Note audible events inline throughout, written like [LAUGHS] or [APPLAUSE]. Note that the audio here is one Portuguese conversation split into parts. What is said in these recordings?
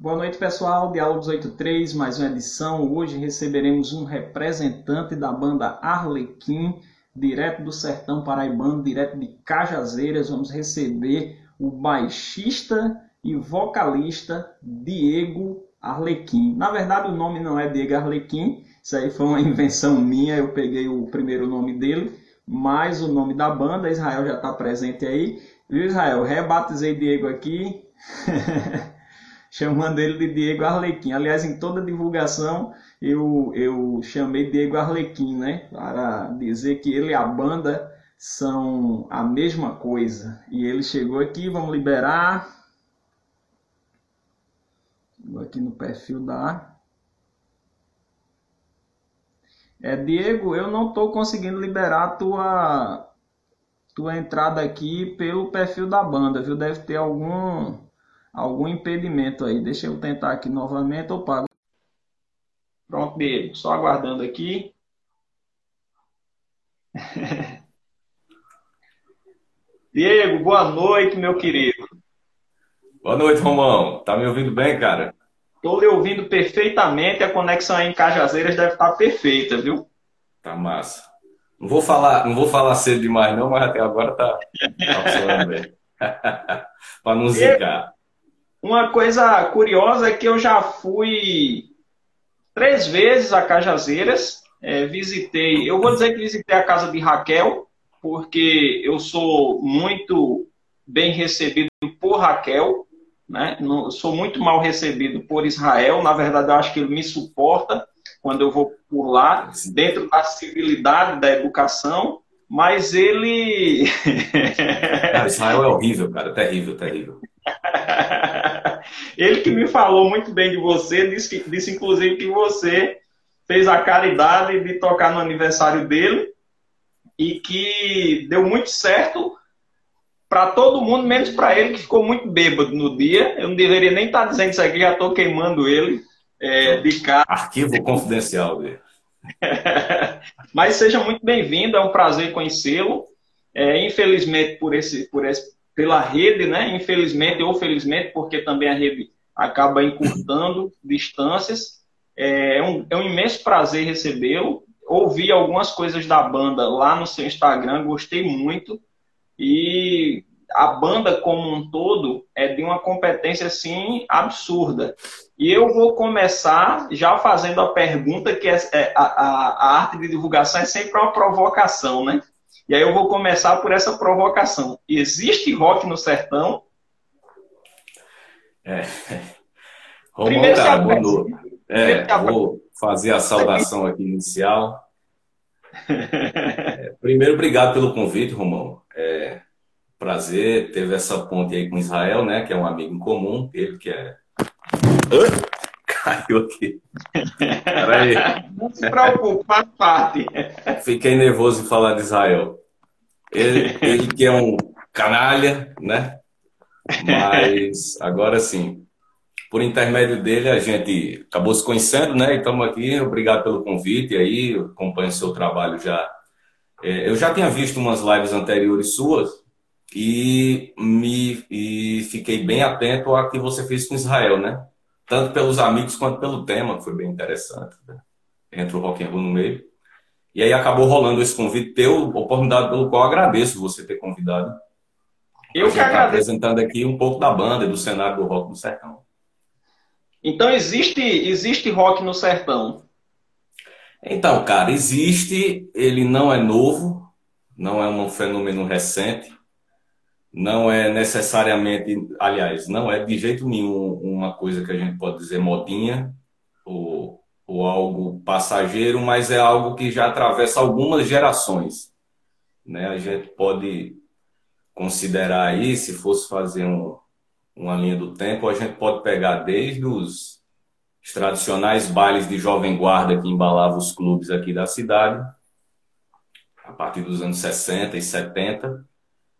Boa noite, pessoal. Diálogos 83, mais uma edição. Hoje receberemos um representante da banda Arlequim, direto do Sertão Paraibano, direto de Cajazeiras. Vamos receber o baixista e vocalista Diego Arlequim. Na verdade, o nome não é Diego Arlequim, isso aí foi uma invenção minha, eu peguei o primeiro nome dele, mas o nome da banda, Israel já está presente aí. Viu, Israel? Rebatizei Diego aqui. [LAUGHS] chamando ele de Diego Arlequim. Aliás, em toda divulgação eu, eu chamei Diego Arlequim, né? Para dizer que ele e a banda são a mesma coisa. E ele chegou aqui, vamos liberar. Vou aqui no perfil da. É, Diego, eu não estou conseguindo liberar tua, tua entrada aqui pelo perfil da banda, viu? Deve ter algum algum impedimento aí. Deixa eu tentar aqui novamente, pago. Pronto, Diego. Só aguardando aqui. [LAUGHS] Diego, boa noite, meu querido. Boa noite, Romão. Tá me ouvindo bem, cara? Tô lhe ouvindo perfeitamente. A conexão aí em Cajazeiras deve estar perfeita, viu? Tá massa. Não vou falar, não vou falar cedo demais, não, mas até agora tá, tá funcionando bem. [LAUGHS] Para não zicar. Uma coisa curiosa é que eu já fui três vezes a Cajazeiras. É, visitei, eu vou dizer que visitei a casa de Raquel, porque eu sou muito bem recebido por Raquel, né? Não, sou muito mal recebido por Israel. Na verdade, eu acho que ele me suporta quando eu vou por lá, dentro da civilidade da educação, mas ele. Israel é horrível, cara, terrível, terrível. [LAUGHS] Ele que me falou muito bem de você, disse, que, disse inclusive que você fez a caridade de tocar no aniversário dele e que deu muito certo para todo mundo, menos para ele, que ficou muito bêbado no dia. Eu não deveria nem estar tá dizendo isso aqui, já estou queimando ele é, de cara. Arquivo confidencial dele. [LAUGHS] Mas seja muito bem-vindo, é um prazer conhecê-lo. É, infelizmente, por esse, por esse pela rede, né? Infelizmente ou felizmente, porque também a rede acaba encurtando [LAUGHS] distâncias. É um, é um imenso prazer recebê-lo. Ouvi algumas coisas da banda lá no seu Instagram, gostei muito. E a banda como um todo é de uma competência assim absurda. E eu vou começar já fazendo a pergunta que é, é a, a arte de divulgação é sempre uma provocação, né? E aí eu vou começar por essa provocação. Existe rock no sertão? É. [LAUGHS] Romão, cara, boa noite. É, vou fazer a saudação aqui inicial. [LAUGHS] É, primeiro, obrigado pelo convite, Romão. É, prazer, teve essa ponte aí com Israel, né? Que é um amigo em comum, ele que é. [LAUGHS] Caiu aqui. Peraí. Não se preocupe, faz parte. Fiquei nervoso em falar de Israel. Ele, ele que é um canalha, né? Mas agora sim, por intermédio dele a gente acabou se conhecendo, né? E estamos aqui. Obrigado pelo convite. aí, eu acompanho seu trabalho já. É, eu já tinha visto umas lives anteriores suas e me e fiquei bem atento a que você fez com Israel, né? Tanto pelos amigos quanto pelo tema, que foi bem interessante. Né? Entra o rock and roll no meio. E aí acabou rolando esse convite teu, oportunidade pelo qual agradeço você ter convidado. Eu que tá agradeço. apresentando aqui um pouco da banda e do cenário do rock no sertão. Então existe existe rock no sertão? Então, cara, existe, ele não é novo, não é um fenômeno recente, não é necessariamente, aliás, não é de jeito nenhum uma coisa que a gente pode dizer modinha, ou ou algo passageiro, mas é algo que já atravessa algumas gerações. Né? A gente pode considerar aí, se fosse fazer um, uma linha do tempo, a gente pode pegar desde os, tradicionais bailes de jovem guarda que embalavam os clubes aqui da cidade, a partir dos anos 60 e 70,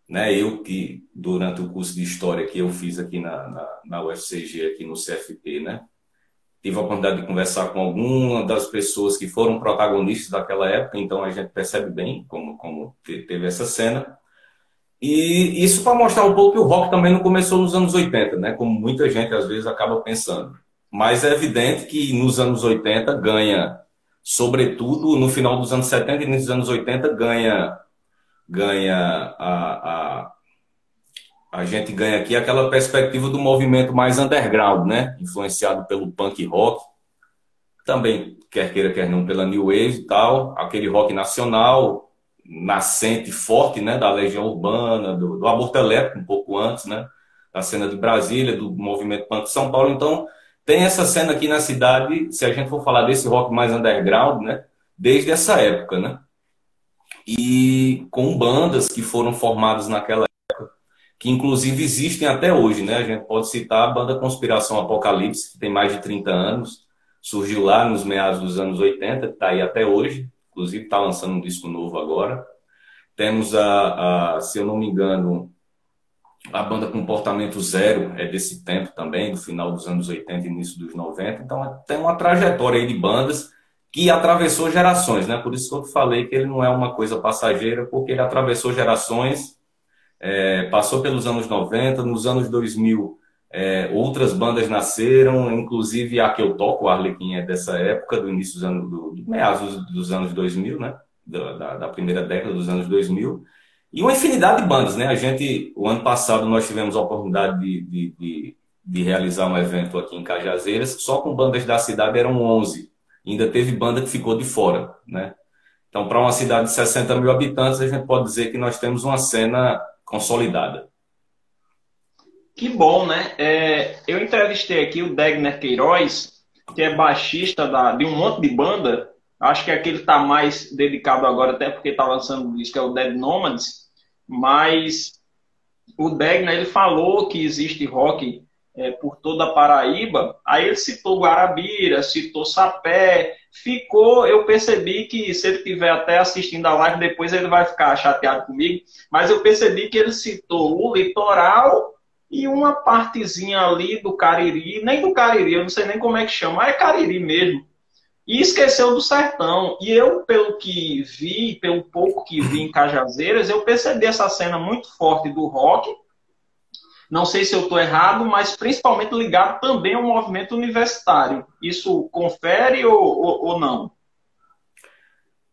né? Eu que durante o curso de história que eu fiz aqui na, na, na UFCG, aqui no CFP, né? Tive a oportunidade de conversar com algumas das pessoas que foram protagonistas daquela época, então a gente percebe bem como, como teve essa cena. E isso para mostrar um pouco que o rock também não começou nos anos 80, né? Como muita gente às vezes acaba pensando. Mas é evidente que nos anos 80 ganha, sobretudo no final dos anos 70 e nos anos 80 ganha ganha a, a, a gente ganha aqui aquela perspectiva do movimento mais underground, né? Influenciado pelo punk rock, também quer queira quer não pela new wave e tal, aquele rock nacional, nascente forte, né, da Legião Urbana, do, do Aborto Elétrico, um pouco antes, né, da cena de Brasília, do movimento punk de São Paulo. Então, tem essa cena aqui na cidade, se a gente for falar desse rock mais underground, né, desde essa época, né, e com bandas que foram formadas naquela que inclusive existem até hoje, né, a gente pode citar a banda Conspiração Apocalipse, que tem mais de 30 anos, surgiu lá nos meados dos anos 80, está aí até hoje, inclusive está lançando um disco novo agora. Temos a, a, se eu não me engano, a banda Comportamento Zero, é desse tempo também, do final dos anos 80 e início dos 90. Então tem uma trajetória aí de bandas que atravessou gerações, né? Por isso que eu falei que ele não é uma coisa passageira, porque ele atravessou gerações, é, passou pelos anos 90, nos anos 2000 é, outras bandas nasceram, inclusive a que eu toco, a Arlequim é dessa época, do início dos anos, do, do meados dos anos 2000, né? Da, da, primeira década dos anos 2000. E uma infinidade de bandas, né? A gente, o ano passado, nós tivemos a oportunidade de, de, de, de realizar um evento aqui em Cajazeiras, só com bandas da cidade eram 11. Ainda teve banda que ficou de fora, né? Então, para uma cidade de 60 mil habitantes, a gente pode dizer que nós temos uma cena consolidada. Que bom, né? É, eu entrevistei aqui o Degner Queiroz, que é baixista da, de um monte de banda. Acho que aqui ele está mais dedicado agora, até porque está lançando um disco, é o Dead Nomads. Mas o Degner ele falou que existe rock é, por toda a Paraíba. Aí ele citou Guarabira, citou Sapé. Ficou, eu percebi que se ele estiver até assistindo a live, depois ele vai ficar chateado comigo. Mas eu percebi que ele citou o Litoral e uma partezinha ali do Cariri, nem do Cariri, eu não sei nem como é que chama, é Cariri mesmo. E esqueceu do sertão. E eu, pelo que vi, pelo pouco que vi em Cajazeiras, eu percebi essa cena muito forte do rock. Não sei se eu estou errado, mas principalmente ligado também ao movimento universitário. Isso confere ou, ou, ou não?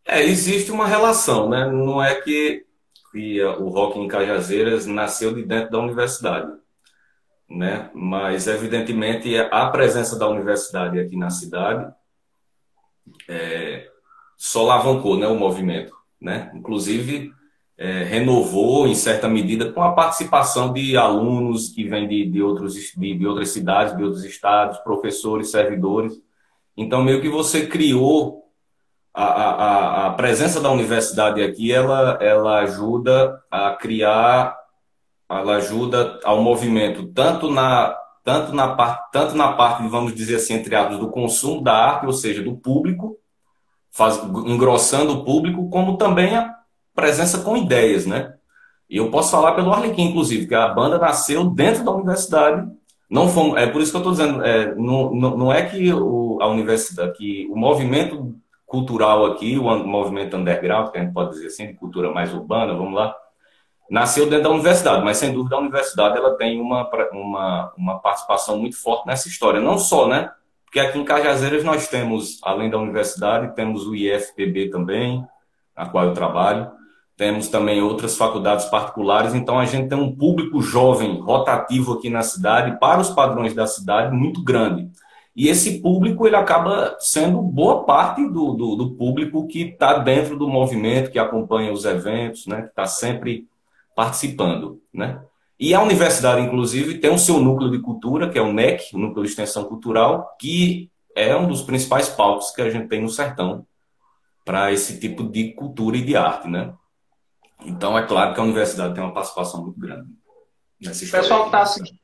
É, existe uma relação, né? Não é que, que o rock em Cajazeiras nasceu de dentro da universidade né? Mas evidentemente a presença da universidade aqui na cidade é, só alavancou, né, o movimento, né? Inclusive é, renovou em certa medida com a participação de alunos que vêm de, de, outros, de, de outras cidades, de outros estados, professores, servidores. Então meio que você criou a, a, a presença da universidade aqui, ela, ela ajuda a criar ela ajuda ao movimento tanto na tanto na parte tanto na parte vamos dizer assim entre aspas do consumo da arte ou seja do público faz, engrossando o público como também a presença com ideias né e eu posso falar pelo Arlequim inclusive que a banda nasceu dentro da universidade não fomos, é por isso que eu estou dizendo é, não, não, não é que o, a universidade que o movimento cultural aqui o movimento underground que a gente pode dizer assim de cultura mais urbana vamos lá nasceu dentro da universidade, mas sem dúvida a universidade ela tem uma, uma, uma participação muito forte nessa história. Não só, né? Porque aqui em Cajazeiras nós temos, além da universidade, temos o IFPB também, na qual eu trabalho. Temos também outras faculdades particulares, então a gente tem um público jovem, rotativo aqui na cidade, para os padrões da cidade, muito grande. E esse público ele acaba sendo boa parte do, do, do público que está dentro do movimento, que acompanha os eventos, né, que está sempre participando, né? E a universidade, inclusive, tem o seu núcleo de cultura, que é o NEC, o Núcleo de Extensão Cultural, que é um dos principais palcos que a gente tem no sertão para esse tipo de cultura e de arte, né? Então, é claro que a universidade tem uma participação muito grande. Nessa pessoal que está assistindo,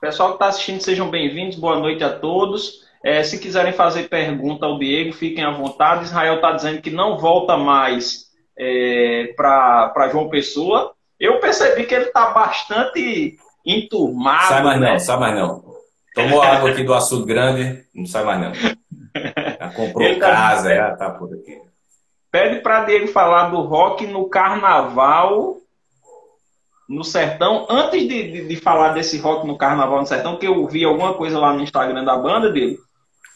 pessoal que está assistindo, sejam bem-vindos. Boa noite a todos. É, se quiserem fazer pergunta ao Diego, fiquem à vontade. Israel está dizendo que não volta mais é, para João Pessoa eu percebi que ele está bastante enturmado. Sai mais né? não, sai mais não. Tomou água aqui do açude grande, não sai mais não. [LAUGHS] Já comprou ele tá casa, tá... já tá por aqui. Pede para Diego falar do rock no carnaval no sertão. Antes de, de, de, falar desse rock no carnaval no sertão, que eu vi alguma coisa lá no Instagram da banda dele,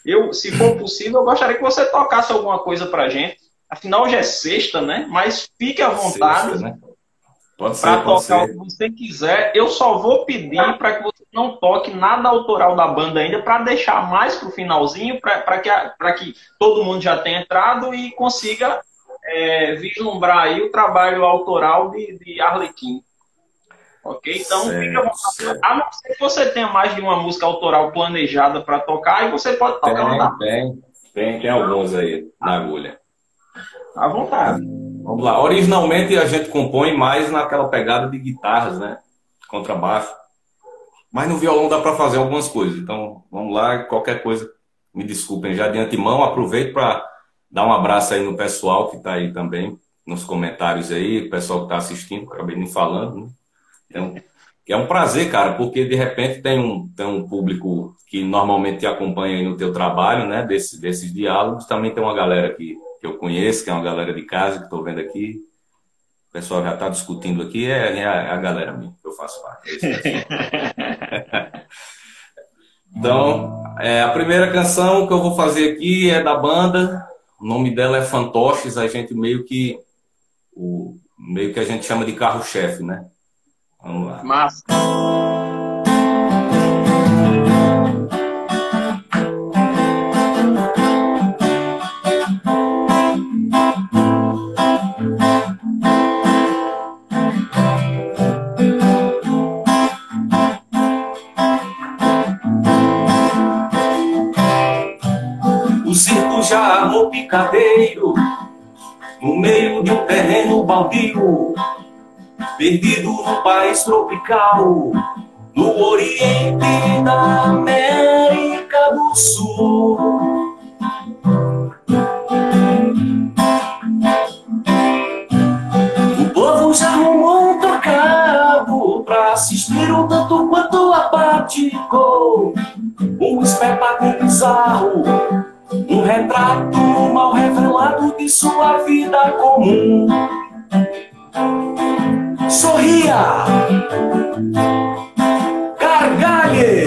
eu, se for possível, eu gostaria que você tocasse alguma coisa pra gente. Afinal, hoje é sexta, né? Mas fique à vontade. Sexta, né? Pode ser, tocar ser. o que você quiser. Eu só vou pedir para que você não toque nada autoral da banda ainda, para deixar mais para o finalzinho, para que, que todo mundo já tenha entrado e consiga é, vislumbrar aí o trabalho autoral de, de Arlequim. Ok? Então, certo, fica à vontade. A não ser que você tenha mais de uma música autoral planejada para tocar, e você pode tocar. Tem, tem, tem, tem alguns aí na agulha. À vontade. Vamos lá. Originalmente a gente compõe mais naquela pegada de guitarras, né? Contrabaixo. Mas no violão dá para fazer algumas coisas. Então, vamos lá, qualquer coisa, me desculpem já de antemão. Aproveito para dar um abraço aí no pessoal que está aí também, nos comentários aí, o pessoal que está assistindo, acabei me falando. Né? Então, é um prazer, cara, porque de repente tem um, tem um público que normalmente te acompanha aí no teu trabalho, né? Desse, desses diálogos. Também tem uma galera que que eu conheço, que é uma galera de casa que estou vendo aqui. O pessoal já está discutindo aqui, é, é, a, é, a, galera minha que eu faço parte. É [LAUGHS] então, é, a primeira canção que eu vou fazer aqui é da banda, o nome dela é Fantoches, a gente meio que o meio que a gente chama de carro-chefe, né? Vamos lá. Massa. Picadeiro, no meio de um terreno baldio, perdido no país tropical, no oriente da América do Sul. O povo já arrumou um tocado pra assistir um tanto quanto apático, um espetáculo bizarro retrato mal revelado de sua vida comum. Sorria, gargalhe,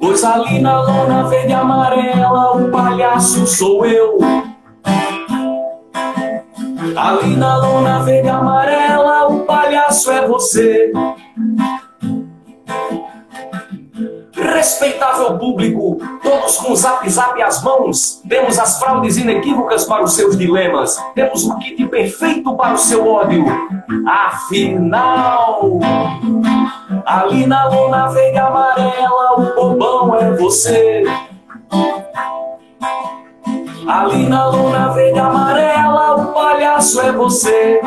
pois ali na lona verde e amarela o palhaço sou eu. Ali na lona verde e amarela o palhaço é você. Respeitável público, todos com zap zap às mãos, temos as fraudes inequívocas para os seus dilemas, temos o kit perfeito para o seu ódio. Afinal, ali na luna verde amarela, o bobão é você. Ali na luna verde amarela, o palhaço é você.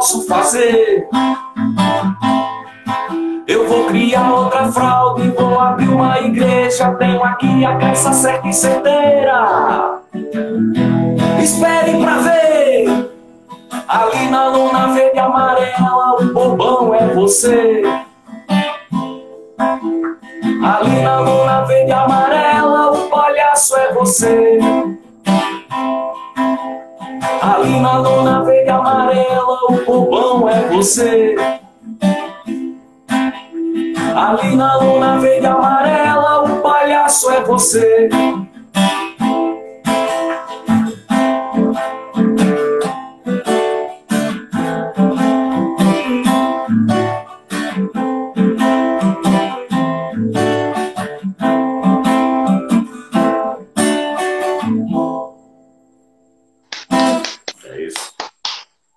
Posso fazer? Eu vou criar outra fraude, vou abrir uma igreja. Tenho aqui a crença certa e certeira. Esperem pra ver. Ali na luna verde e amarela, o bobão é você. Ali na luna verde amarela, o palhaço é você. Ali na lona verde amarela, o bobão é você. Ali na lona verde amarela, o palhaço é você.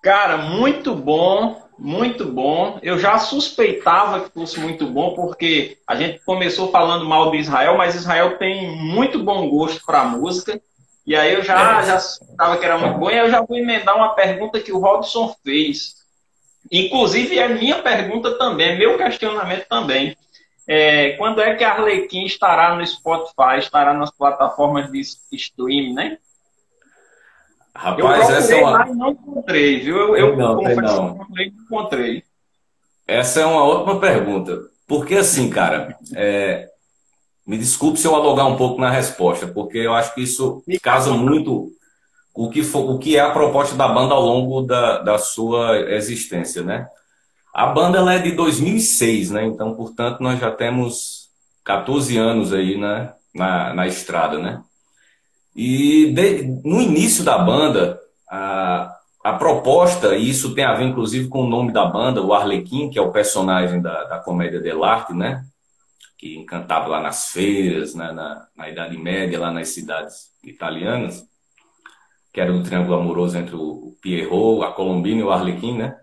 Cara, muito bom. Muito bom. Eu já suspeitava que fosse muito bom, porque a gente começou falando mal de Israel, mas Israel tem muito bom gosto para música. E aí eu já, é. já suspeitava que era muito bom. E eu já vou emendar uma pergunta que o Robson fez. Inclusive, é minha pergunta também, é meu questionamento também. É, quando é que a Arlequim estará no Spotify, estará nas plataformas de streaming, né? Rapaz, essa é uma. não encontrei, viu? Eu, eu não, confesso não. que não encontrei. Essa é uma ótima pergunta. Porque assim, cara, é... me desculpe se eu alugar um pouco na resposta, porque eu acho que isso casa muito o que, for, o que é a proposta da banda ao longo da, da sua existência, né? A banda ela é de 2006, né? Então, portanto, nós já temos 14 anos aí, né? Na, na estrada, né? E de, no início da banda, a, a proposta, e isso tem a ver inclusive com o nome da banda, o Arlequim, que é o personagem da, da comédia dell'arte, né? Que encantava lá nas feiras, né? na, na Idade Média, lá nas cidades italianas, que era o triângulo amoroso entre o Pierrot, a Colombina e o Arlequim, né?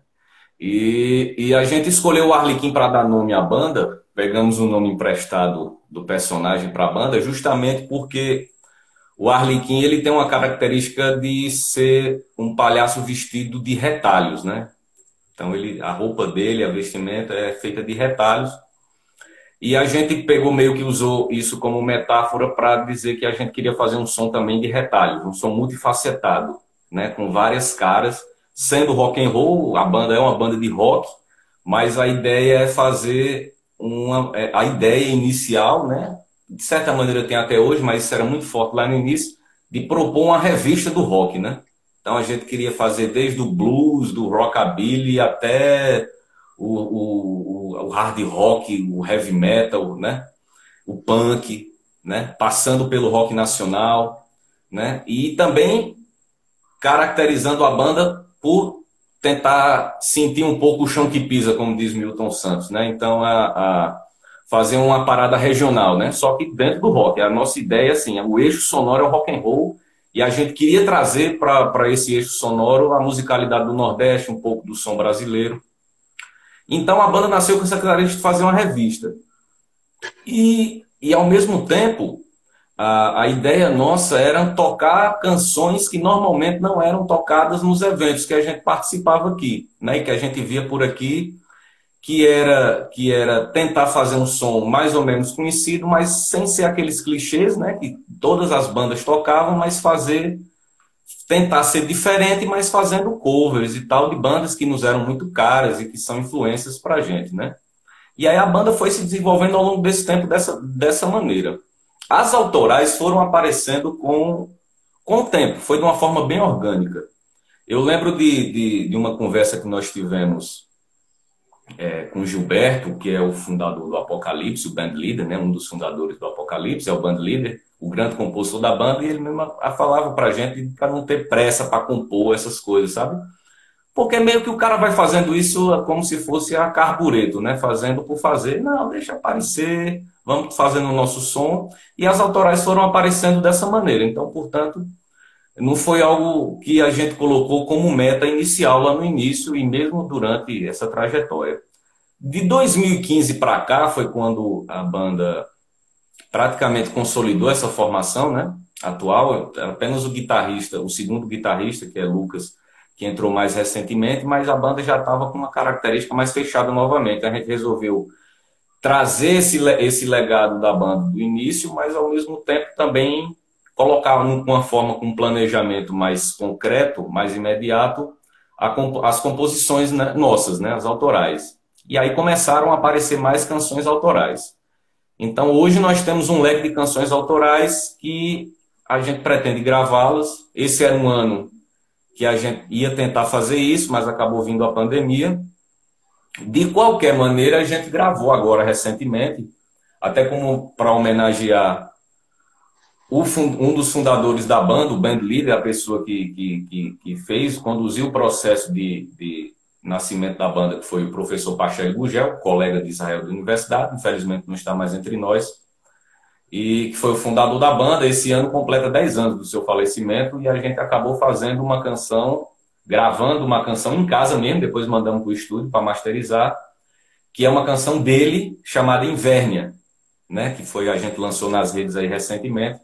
E, e a gente escolheu o Arlequim para dar nome à banda, pegamos o um nome emprestado do personagem para a banda, justamente porque o Arlequim ele tem uma característica de ser um palhaço vestido de retalhos, né? Então ele, a roupa dele, a vestimenta é feita de retalhos. E a gente pegou meio que usou isso como metáfora para dizer que a gente queria fazer um som também de retalhos, um som multifacetado, né, com várias caras, sendo rock and roll, a banda é uma banda de rock, mas a ideia é fazer uma é, a ideia inicial, né, de certa maneira tem até hoje, mas isso era muito forte lá no início, de propor uma revista do rock, né? Então a gente queria fazer desde o blues, do rockabilly até o, o, o hard rock, o heavy metal, né? O punk, né? Passando pelo rock nacional, né? E também caracterizando a banda por tentar sentir um pouco o chão que pisa, como diz Milton Santos, né? Então a, a fazer uma parada regional, né? Só que dentro do rock. A nossa ideia, assim, o eixo sonoro é o rock and roll e a gente queria trazer para esse eixo sonoro a musicalidade do Nordeste, um pouco do som brasileiro. Então a banda nasceu com essa característica de fazer uma revista. E, e ao mesmo tempo, a, a ideia nossa era tocar canções que normalmente não eram tocadas nos eventos que a gente participava aqui, né? E que a gente via por aqui que era que era tentar fazer um som mais ou menos conhecido, mas sem ser aqueles clichês, né, que todas as bandas tocavam, mas fazer tentar ser diferente, mas fazendo covers e tal de bandas que nos eram muito caras e que são influências para gente, né? E aí a banda foi se desenvolvendo ao longo desse tempo dessa, dessa maneira. As autorais foram aparecendo com, com o tempo, foi de uma forma bem orgânica. Eu lembro de, de, de uma conversa que nós tivemos é, com Gilberto, que é o fundador do Apocalipse, o band leader, né, um dos fundadores do Apocalipse, é o band leader, o grande compositor da banda, e ele mesmo falava pra gente para não ter pressa para compor essas coisas, sabe? Porque meio que o cara vai fazendo isso como se fosse a carbureto, né? Fazendo por fazer. Não, deixa aparecer, vamos fazendo o nosso som. E as autorais foram aparecendo dessa maneira. Então, portanto, não foi algo que a gente colocou como meta inicial lá no início e mesmo durante essa trajetória. De 2015 para cá foi quando a banda praticamente consolidou essa formação, né? Atual, apenas o guitarrista, o segundo guitarrista, que é Lucas, que entrou mais recentemente, mas a banda já estava com uma característica mais fechada novamente. A gente resolveu trazer esse, esse legado da banda do início, mas ao mesmo tempo também colocar uma forma com um planejamento mais concreto, mais imediato, as composições né, nossas, né, as autorais. E aí começaram a aparecer mais canções autorais. Então hoje nós temos um leque de canções autorais que a gente pretende gravá-las. Esse era um ano que a gente ia tentar fazer isso, mas acabou vindo a pandemia. De qualquer maneira, a gente gravou agora recentemente, até como para homenagear um dos fundadores da banda, o band leader, a pessoa que, que, que, fez, conduziu o processo de, de, nascimento da banda, que foi o professor Pacheco Gugel, colega de Israel da universidade, infelizmente não está mais entre nós, e que foi o fundador da banda. Esse ano completa 10 anos do seu falecimento e a gente acabou fazendo uma canção gravando uma canção em casa mesmo, depois mandamos para o estúdio para masterizar, que é uma canção dele chamada Invérnia, né? Que foi a gente lançou nas redes aí recentemente.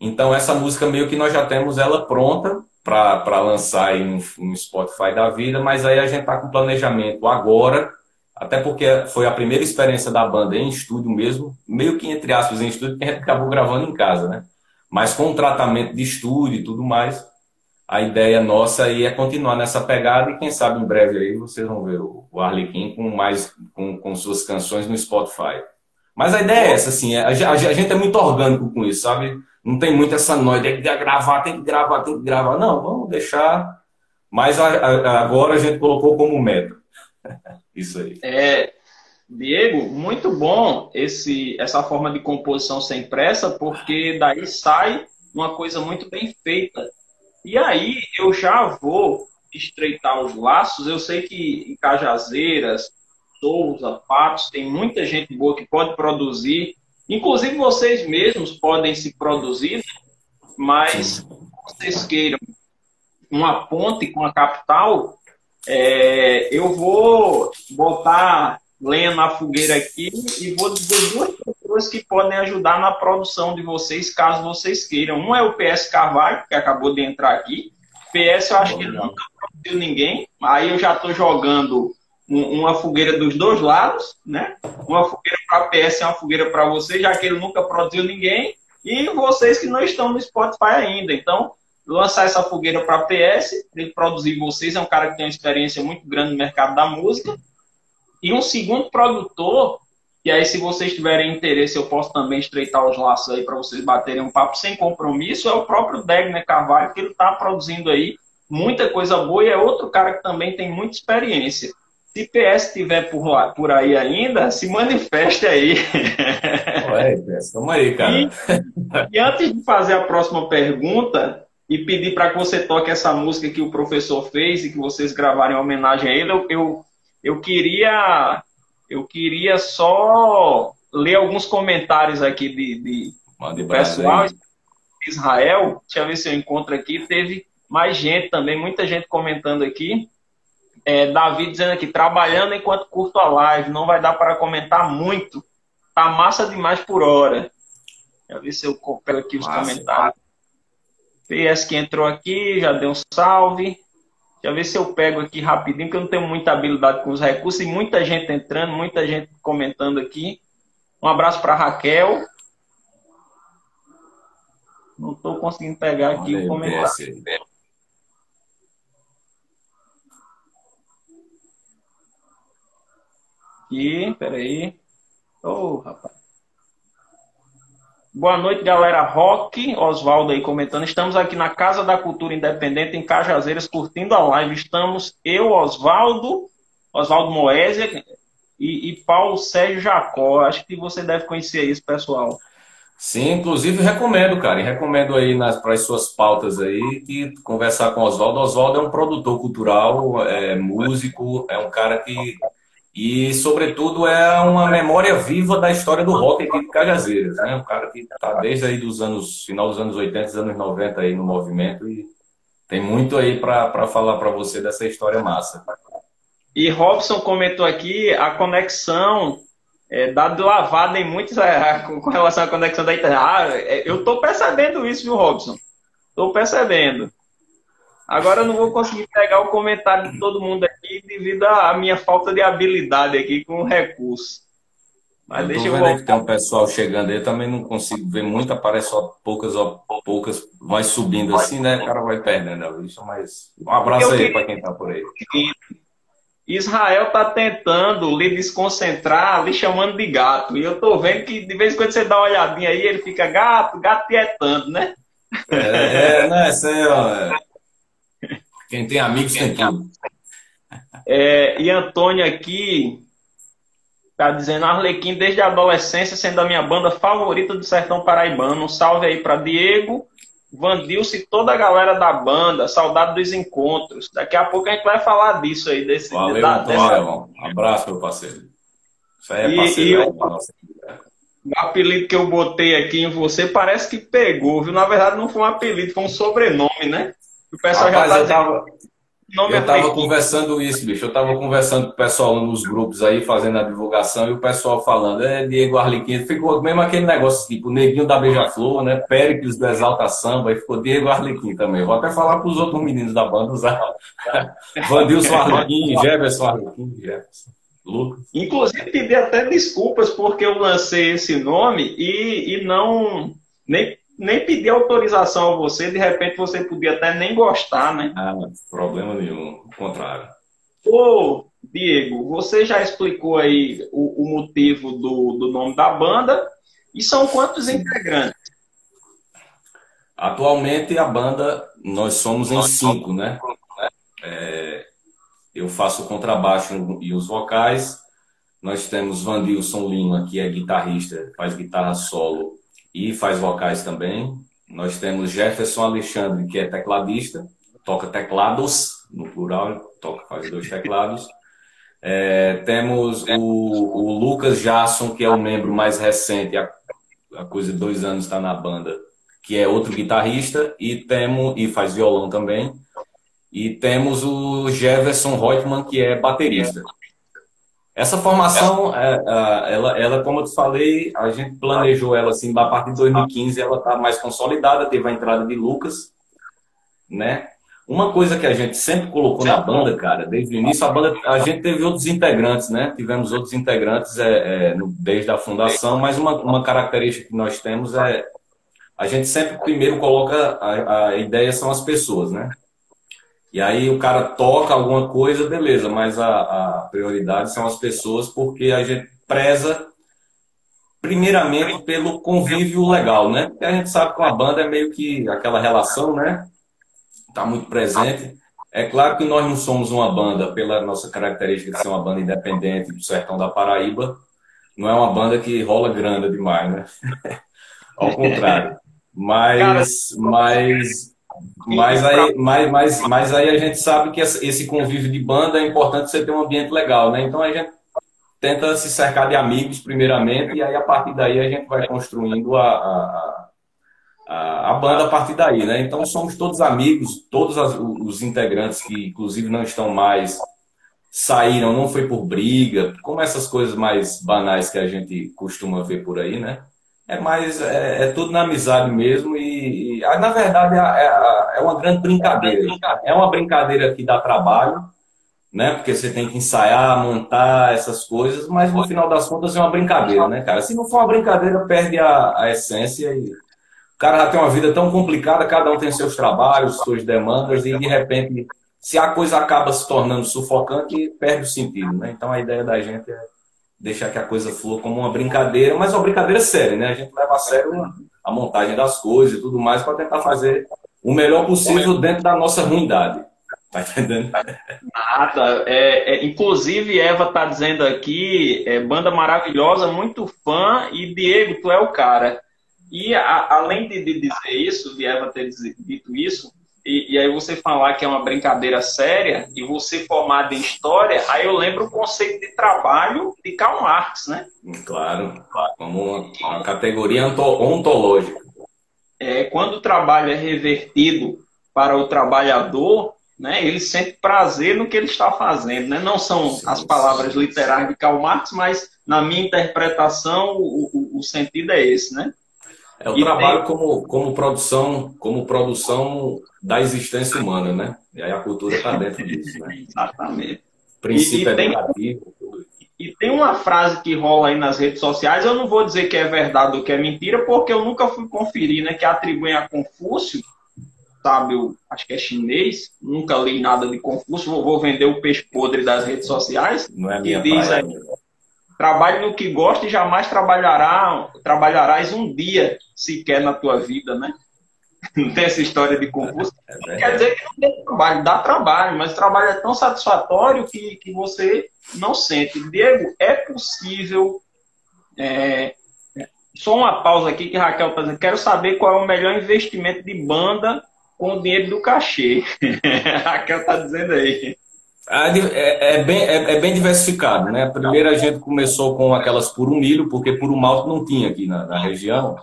Então essa música meio que nós já temos ela pronta para lançar aí no, Spotify da vida, mas aí a gente está com planejamento agora, até porque foi a primeira experiência da banda em estúdio mesmo, meio que entre aspas em estúdio, que a gente acabou gravando em casa, né? Mas com o tratamento de estúdio e tudo mais, a ideia nossa aí é continuar nessa pegada e quem sabe em breve aí vocês vão ver o Arlequim com mais com, com suas canções no Spotify. Mas a ideia é essa, assim, a, a, a gente é muito orgânico com isso, sabe? Não tem muito essa noite, tem que gravar, tem que gravar, tem que gravar. Não, vamos deixar. Mas a, a, agora a gente colocou como meta. [LAUGHS] Isso aí. É, Diego, muito bom esse, essa forma de composição sem pressa, porque daí sai uma coisa muito bem feita. E aí eu já vou estreitar os laços. Eu sei que em Cajazeiras, Souza, Patos, tem muita gente boa que pode produzir Inclusive vocês mesmos podem se produzir, mas vocês queiram uma ponte com a capital, é, eu vou botar lenha na fogueira aqui e vou dizer duas pessoas que podem ajudar na produção de vocês, caso vocês queiram. Um é o PS Carvalho, que acabou de entrar aqui. PS eu acho que nunca produziu ninguém. Aí eu já estou jogando uma fogueira dos dois lados, né? Uma fogueira para PS e uma fogueira para você, já que ele nunca produziu ninguém, e vocês que não estão no Spotify ainda. Então, lançar essa fogueira para PS, ele produzir vocês, é um cara que tem uma experiência muito grande no mercado da música. E um segundo produtor, e aí se vocês tiverem interesse, eu posso também estreitar os laços aí para vocês baterem um papo sem compromisso, é o próprio Degner Carvalho, que ele está produzindo aí muita coisa boa e é outro cara que também tem muita experiência. Se PS estiver por, lá, por aí ainda, se manifeste aí. Ué, aí, cara. E, e, antes de fazer a próxima pergunta e pedir para que você toque essa música que o professor fez e que vocês gravarem em homenagem a ele, eu, eu, eu queria eu queria só ler alguns comentários aqui de, de do pessoal. Israel, deixa eu ver se eu encontro aqui. Teve mais gente também, muita gente comentando aqui. É, Davi dizendo aqui, trabalhando enquanto curto a live, não vai dar para comentar muito. Tá massa demais por hora. Deixa eu ver se eu pego aqui os massa, comentários. PS que entrou aqui, já deu um salve. Deixa eu ver se eu pego aqui rapidinho, porque eu não tenho muita habilidade com os recursos e muita gente entrando, muita gente comentando aqui. Um abraço para Raquel. Não estou conseguindo pegar aqui o comentário. Aqui, peraí. Ô, oh, rapaz. Boa noite, galera. Rock, Oswaldo aí comentando. Estamos aqui na Casa da Cultura Independente, em Cajazeiras, curtindo a live. Estamos eu, Oswaldo, Oswaldo Moésia e, e Paulo Sérgio Jacó. Acho que você deve conhecer isso, pessoal. Sim, inclusive recomendo, cara. E recomendo aí para as suas pautas aí que conversar com Oswaldo. Oswaldo é um produtor cultural, é músico, é um cara que e, sobretudo, é uma memória viva da história do rock aqui de Cajazeiras. Né? Um cara que está desde aí dos anos, final dos anos 80, anos 90 aí no movimento e tem muito aí para falar para você dessa história massa. E Robson comentou aqui a conexão é, dado lavada em muitos é, com relação à conexão da internet. Ah, é, eu estou percebendo isso, viu, Robson? Estou percebendo. Agora eu não vou conseguir pegar o comentário de todo mundo aqui devido à minha falta de habilidade aqui com o recurso. Mas eu deixa eu ver que tem um pessoal chegando aí, também não consigo ver muito, aparece só poucas, poucas, vai subindo assim, né? O cara vai perdendo a vista, mas um abraço aí para quem tá por aí. Israel tá tentando lhe desconcentrar, lhe chamando de gato. E eu tô vendo que de vez em quando você dá uma olhadinha aí, ele fica gato, gato tietando, né? É, é né? Isso aí, ó. Quem tem amigos tem tudo. É, e Antônio aqui tá dizendo Arlequim desde a adolescência sendo a minha banda favorita do sertão paraibano. Um salve aí para Diego, Vandilce e toda a galera da banda. Saudade dos encontros. Daqui a pouco a gente vai falar disso aí. Desse, Valeu, da, dessa... Um abraço, meu parceiro. Isso aí é parceiro. E, e o, o apelido que eu botei aqui em você parece que pegou, viu? Na verdade não foi um apelido, foi um sobrenome, né? O pessoal Rapaz, já tá tava... Nome eu estava conversando isso, bicho. Eu estava conversando com o pessoal nos grupos aí, fazendo a divulgação, e o pessoal falando, é Diego Arlequim. Ficou mesmo aquele negócio, tipo, Neguinho da Beija-Flor, né? Péricles do Exalta Samba, e ficou Diego Arlequim também. Vou até falar para os outros meninos da banda usar. [LAUGHS] Vandilson Arlequim, Jefferson Arlequim, Jefferson. Lucas. Inclusive, pedi até desculpas porque eu lancei esse nome e, e não. Nem nem pedir autorização a você, de repente você podia até nem gostar, né? Ah, problema nenhum, o contrário. Ô, Diego, você já explicou aí o, o motivo do, do nome da banda e são quantos integrantes? Atualmente a banda, nós somos em cinco, né? É, eu faço o contrabaixo e os vocais. Nós temos Vandilson Lima, que é guitarrista, faz guitarra solo e faz vocais também. Nós temos Jefferson Alexandre, que é tecladista, toca teclados, no plural, toca, faz dois teclados. É, temos o, o, Lucas Jasson, que é o membro mais recente, a, a coisa de dois anos está na banda, que é outro guitarrista, e, temos, e faz violão também. E temos o Jefferson Reutemann, que é baterista. Essa formação, é, é, ela, ela, como eu te falei, a gente planejou ela assim, a partir de 2015 ela está mais consolidada, teve a entrada de Lucas, né? Uma coisa que a gente sempre colocou na banda, cara, desde o início, a banda, a gente teve outros integrantes, né? Tivemos outros integrantes é, é, desde a fundação, mas uma, uma característica que nós temos é a gente sempre primeiro coloca a, a ideia são as pessoas, né? E aí o cara toca alguma coisa, beleza, mas a, a prioridade são as pessoas, porque a gente preza primeiramente pelo convívio legal, né? Porque a gente sabe que uma banda é meio que aquela relação, né? Tá muito presente. É claro que nós não somos uma banda, pela nossa característica de ser uma banda independente do sertão da Paraíba, não é uma banda que rola grana demais, né? [LAUGHS] Ao contrário. Mas, mas mas aí, mas, mas, mas aí a gente sabe que esse convívio de banda é importante você ter um ambiente legal, né? Então a gente tenta se cercar de amigos primeiramente e aí a partir daí a gente vai construindo a, a, a, a banda a partir daí, né? Então somos todos amigos, todos as, os integrantes que inclusive não estão mais saíram, não foi por briga, como essas coisas mais banais que a gente costuma ver por aí, né? É mais é, é, tudo na amizade mesmo e, e ah, na verdade é, é, é, uma grande brincadeira. É uma brincadeira que dá trabalho né? Porque você tem que ensaiar montar essas coisas mas no final das contas é uma brincadeira né cara? Se não for uma brincadeira perde a, a essência e o cara já tem uma vida tão complicada cada um tem seus trabalhos suas demandas e de repente se a coisa acaba se tornando sufocante perde o sentido né? Então a ideia da gente é deixar que a coisa flua como uma brincadeira, mas uma brincadeira séria, né? A gente leva a sério a montagem das coisas e tudo mais para tentar fazer o melhor possível dentro da nossa ruindade. Tá entendendo? Nada. É, é, inclusive, Eva tá dizendo aqui, é, banda maravilhosa, muito fã, e Diego, tu é o cara. E a, além de, de, dizer isso, de Eva ter dito isso, e, e, aí você falar que é uma brincadeira séria e você formado em história, aí eu lembro o conceito de trabalho de Karl Marx, né? Claro, como uma, uma categoria ontológica. É, quando o trabalho é revertido para o trabalhador, né, ele sente prazer no que ele está fazendo. Né? Não são sim, as palavras sim. literais de Karl Marx, mas na minha interpretação o, o, o sentido é esse, né? É o e trabalho tem... como, como produção, como produção da existência humana, né? E aí a cultura está dentro [LAUGHS] disso, né? Exatamente. Princípio e, e educativo. Tem, e tem uma frase que rola aí nas redes sociais, eu não vou dizer que é verdade ou que é mentira, porque eu nunca fui conferir, né? Que atribuem a Confúcio, sabe, eu acho que é chinês, nunca li nada de Confúcio, vou, vou vender o peixe podre das redes sociais. Não é minha diz praia, aí, Trabalhe no que gosta e jamais trabalhará, trabalharás um dia sequer na tua vida, né? [LAUGHS] Não tem essa história de concurso. É quer dizer que não tem trabalho, dá trabalho, mas o trabalho é tão satisfatório que, que você não sente. Diego, é possível. É, só uma pausa aqui que Raquel está dizendo. Quero saber qual é o melhor investimento de banda com o dinheiro do cachê. [LAUGHS] Raquel está dizendo aí. É, é, bem, é, é, bem diversificado, né? Primeiro a gente começou com aquelas por um milho, porque por um malto não tinha aqui na, na região.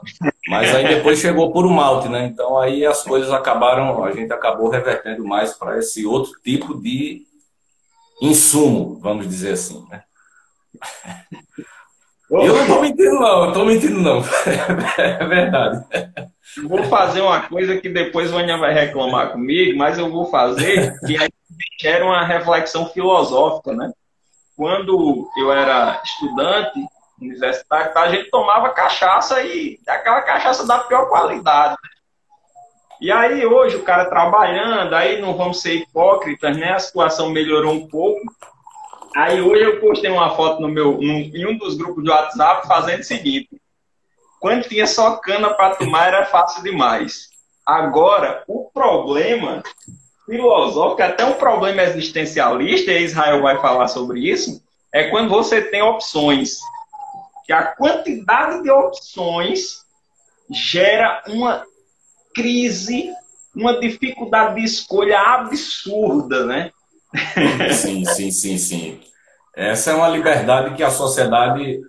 Mas aí depois chegou por um malte, né? Então aí as coisas acabaram, a gente acabou revertendo mais para esse outro tipo de insumo, vamos dizer assim, né? Eu não tô mentindo, não, eu tô mentindo, não. [LAUGHS] É verdade. Vou fazer uma coisa que depois o Vânia vai reclamar comigo, mas eu vou fazer, que aí gera uma reflexão filosófica, né? Quando eu era estudante universitário, a gente tomava cachaça e aquela cachaça da pior qualidade. Né? E aí hoje o cara trabalhando, aí não vamos ser hipócritas, né? A situação melhorou um pouco. Aí hoje eu postei uma foto no meu, num, em um dos grupos de WhatsApp fazendo o seguinte: quando tinha só cana para tomar era fácil demais. Agora, o problema filosófico, até um problema existencialista, e Israel vai falar sobre isso, é quando você tem opções. Que a quantidade de opções gera uma crise, uma dificuldade de escolha absurda, né? Sim, sim, sim, sim. Essa é uma liberdade que a sociedade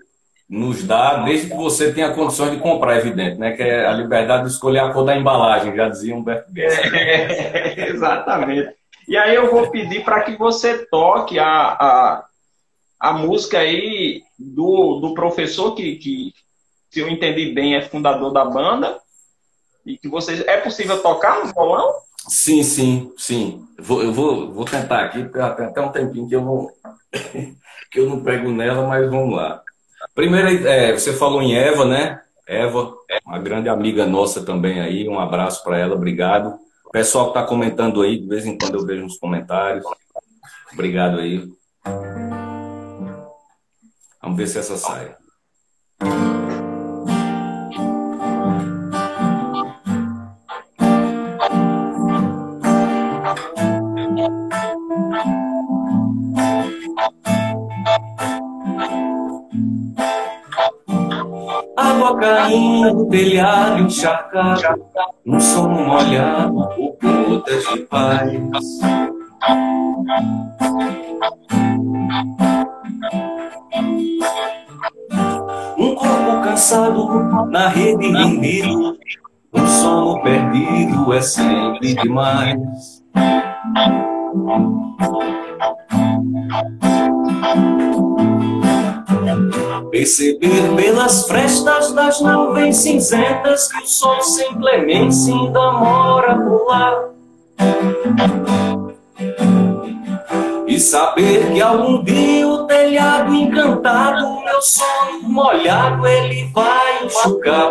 nos dá desde que você tenha condições de comprar, evidente, né? Que é a liberdade de escolher a cor da embalagem, já dizia Humberto Gessler. É, [LAUGHS] exatamente. E aí eu vou pedir para que você toque a, a, a música aí do, do professor que, que, se eu entendi bem, é fundador da banda. E que vocês. É possível tocar no violão? Sim, sim, sim. Vou, eu vou, vou tentar aqui, tem até um tempinho que eu não, [LAUGHS] que eu não pego nela, mas vamos lá. Primeiro, é, você falou em Eva, né? Eva, uma grande amiga nossa também aí. Um abraço para ela, obrigado. O pessoal que está comentando aí, de vez em quando eu vejo uns comentários. Obrigado aí. Vamos ver se essa sai. Água caindo, telhado encharcado, um sono molhado por gotas de paz. Um corpo cansado na rede rendido, um sono perdido é sempre demais. Perceber pelas frestas das nuvens cinzentas que o sol sem clemência ainda mora por lá. E saber que algum dia o telhado encantado, meu sonho molhado, ele vai enxugar.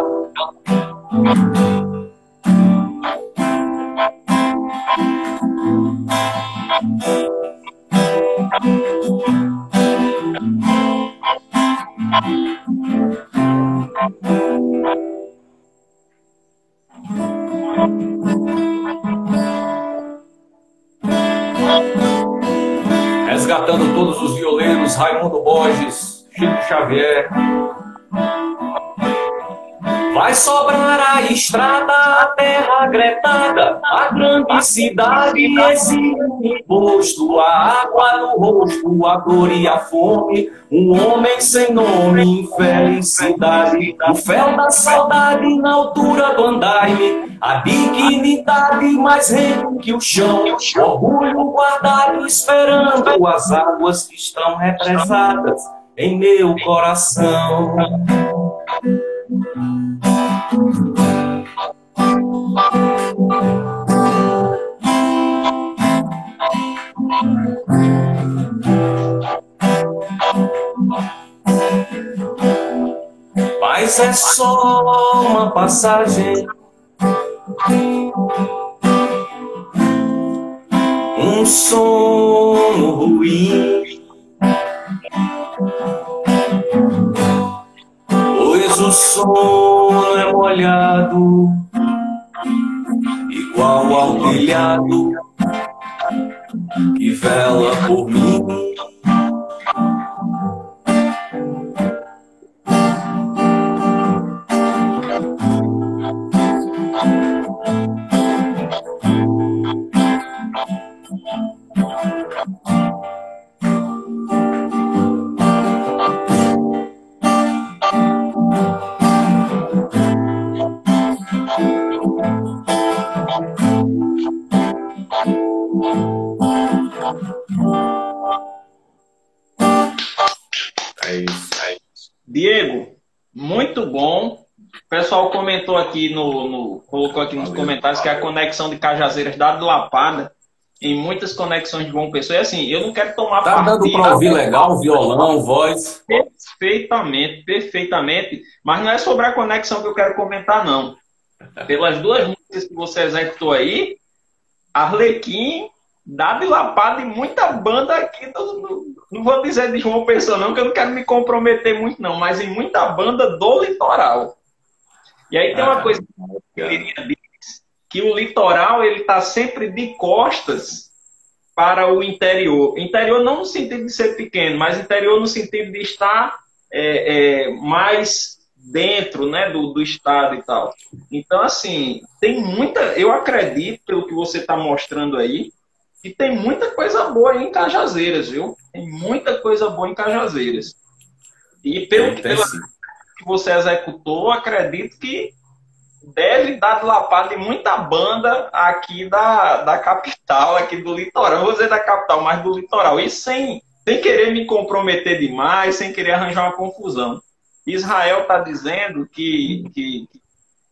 Estrada, terra gretada, a grande cidade exige um imposto, a água no rosto, a dor e a fome, um homem sem nome, infelicidade, o fel da saudade na altura do andaime, a dignidade mais rente que o chão, orgulho guardado esperando as águas que estão represadas em meu coração. Mas é só uma passagem. Um sono ruim o sono é molhado, igual ao telhado que vela por mim. Aqui no, no colocou aqui nos Valeu. comentários que a conexão de Cajazeiras dá de lapada em muitas conexões de João Pessoa. E assim, eu não quero tomar tá dando para ouvir legal, violão, voz. Perfeitamente, perfeitamente. Mas não é sobre a conexão que eu quero comentar, não. Pelas duas músicas que você executou aí, Arlequim dá de lapada em muita banda aqui. Do, não vou dizer de João Pessoa, não, que eu não quero me comprometer muito, não, mas em muita banda do litoral. E aí tem uma ah, coisa que eu que o litoral ele está sempre de costas para o interior. Interior não no sentido de ser pequeno, mas interior no sentido de estar é, é, mais dentro né, do, do estado e tal. Então, assim, tem muita. Eu acredito, pelo que você está mostrando aí, que tem muita coisa boa em Cajazeiras, viu? Tem muita coisa boa em Cajazeiras. E pelo que, pela, que você executou, acredito que deve dar de lapada em muita banda aqui da, da capital, aqui do litoral. Não vou dizer da capital, mas do litoral. E sem, sem querer me comprometer demais, sem querer arranjar uma confusão. Israel está dizendo que, que,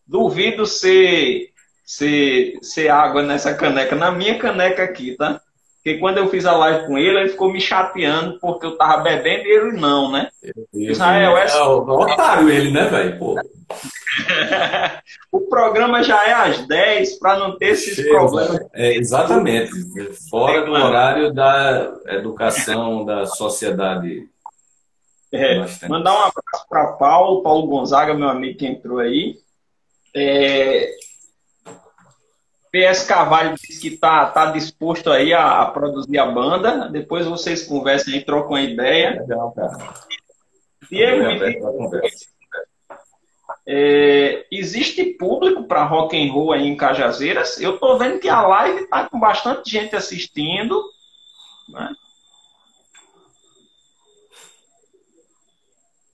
duvido ser, ser, ser água nessa caneca, na minha caneca aqui, tá? Porque quando eu fiz a live com ele, ele ficou me chateando porque eu tava bebendo e ele não, né? Israel é. é otário ele, né, velho? [LAUGHS] o programa já é às 10 para não ter esses Chega, problemas. É, exatamente. Fora do horário da educação da sociedade é, mandar um abraço para Paulo, Paulo Gonzaga, meu amigo que entrou aí. É, PS Carvalho disse que está tá disposto aí a, a, produzir a banda. Depois vocês conversam e trocam a ideia. Legal, cara. Diego, é, existe público para rock and roll aí em Cajazeiras? Eu estou vendo que a live está com bastante gente assistindo. Né?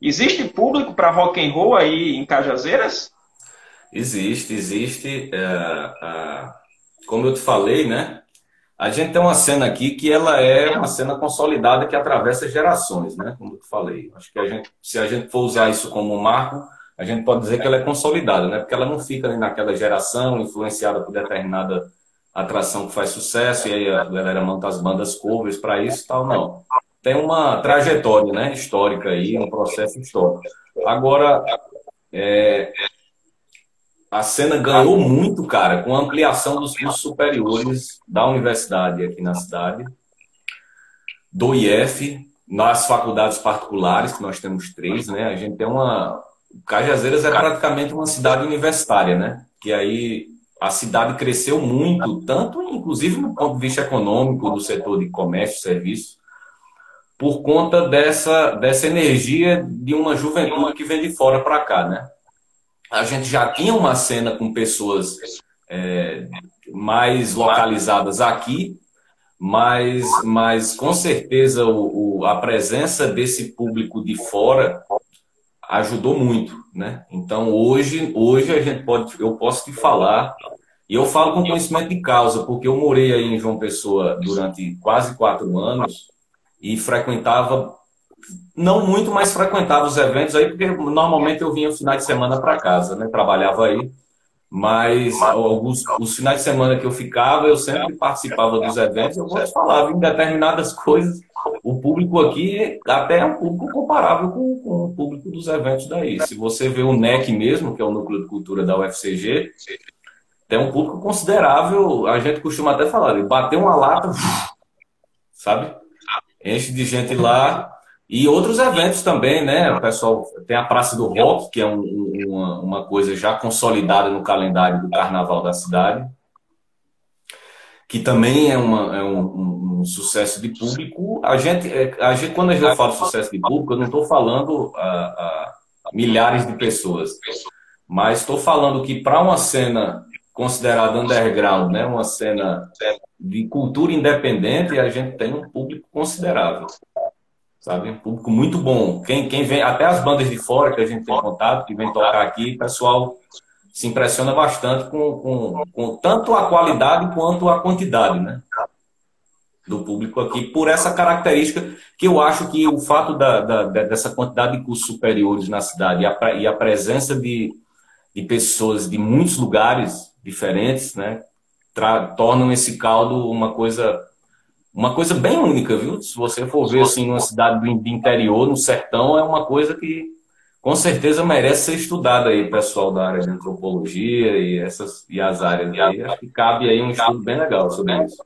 Existe público para rock and roll aí em Cajazeiras? Existe, existe. É, como eu te falei, né? A gente tem uma cena aqui que ela é uma cena consolidada que atravessa gerações, né? Como eu te falei. Acho que a gente, se a gente for usar isso como um marco, a gente pode dizer que ela é consolidada, né? Porque ela não fica naquela geração influenciada por determinada atração que faz sucesso e aí a galera monta as bandas covers para isso e tal, não tem uma trajetória né, histórica aí, um processo histórico. Agora, é, a cena ganhou muito, cara, com a ampliação dos cursos superiores da universidade aqui na cidade, do IF, nas faculdades particulares, que nós temos três, né? A gente tem uma. Cajazeiras é praticamente uma cidade universitária, né? Que aí a cidade cresceu muito, tanto inclusive no ponto de vista econômico, do setor de comércio, serviço, por conta dessa, dessa energia de uma juventude que vem de fora para cá, né? A gente já tinha uma cena com pessoas é, mais localizadas aqui, mas, mas com certeza o, o, a presença desse público de fora ajudou muito, né? Então hoje, hoje a gente pode, eu posso te falar e eu falo com conhecimento de causa, porque eu morei aí em João Pessoa durante quase quatro anos e frequentava, não muito, mas frequentava os eventos aí, porque normalmente eu vinha no final de semana para casa, né? Trabalhava aí. Mas alguns, os finais de semana que eu ficava, eu sempre participava dos eventos, eu falava em determinadas [LAUGHS] coisas. O público aqui até é um público comparável com, com o público dos eventos daí. Se você vê o NEC mesmo, que é o Núcleo de Cultura da UFCG, tem um público considerável. A gente costuma até falar, bater uma lata, [LAUGHS] sabe? enche de gente lá. E outros eventos também, né? O pessoal tem a Praça do Rock, que é um, uma, uma coisa já consolidada no calendário do Carnaval da cidade, que também é, uma, é um, um, sucesso de público. A gente, é, a gente, quando eu falo sucesso de público, eu não estou falando a, a, milhares de pessoas, mas estou falando que para uma cena considerada underground, né? Uma cena de cultura independente, a gente tem um público considerável. Sabe? Um público muito bom. Quem, quem vem, até as bandas de fora que a gente tem contato, que vem tocar aqui, o pessoal se impressiona bastante com, com, com tanto a qualidade quanto a quantidade, né? do público aqui, por essa característica que eu acho que o fato da, da dessa quantidade de cursos superiores na cidade e a, e a presença de, de pessoas de muitos lugares diferentes, né, tornam esse caldo uma coisa uma coisa bem única, viu? Se você for ver assim numa cidade do interior, no sertão, é uma coisa que com certeza merece ser estudada aí, pessoal da área de antropologia e essas e as áreas aí. Acho que cabe aí um estudo bem legal sobre isso.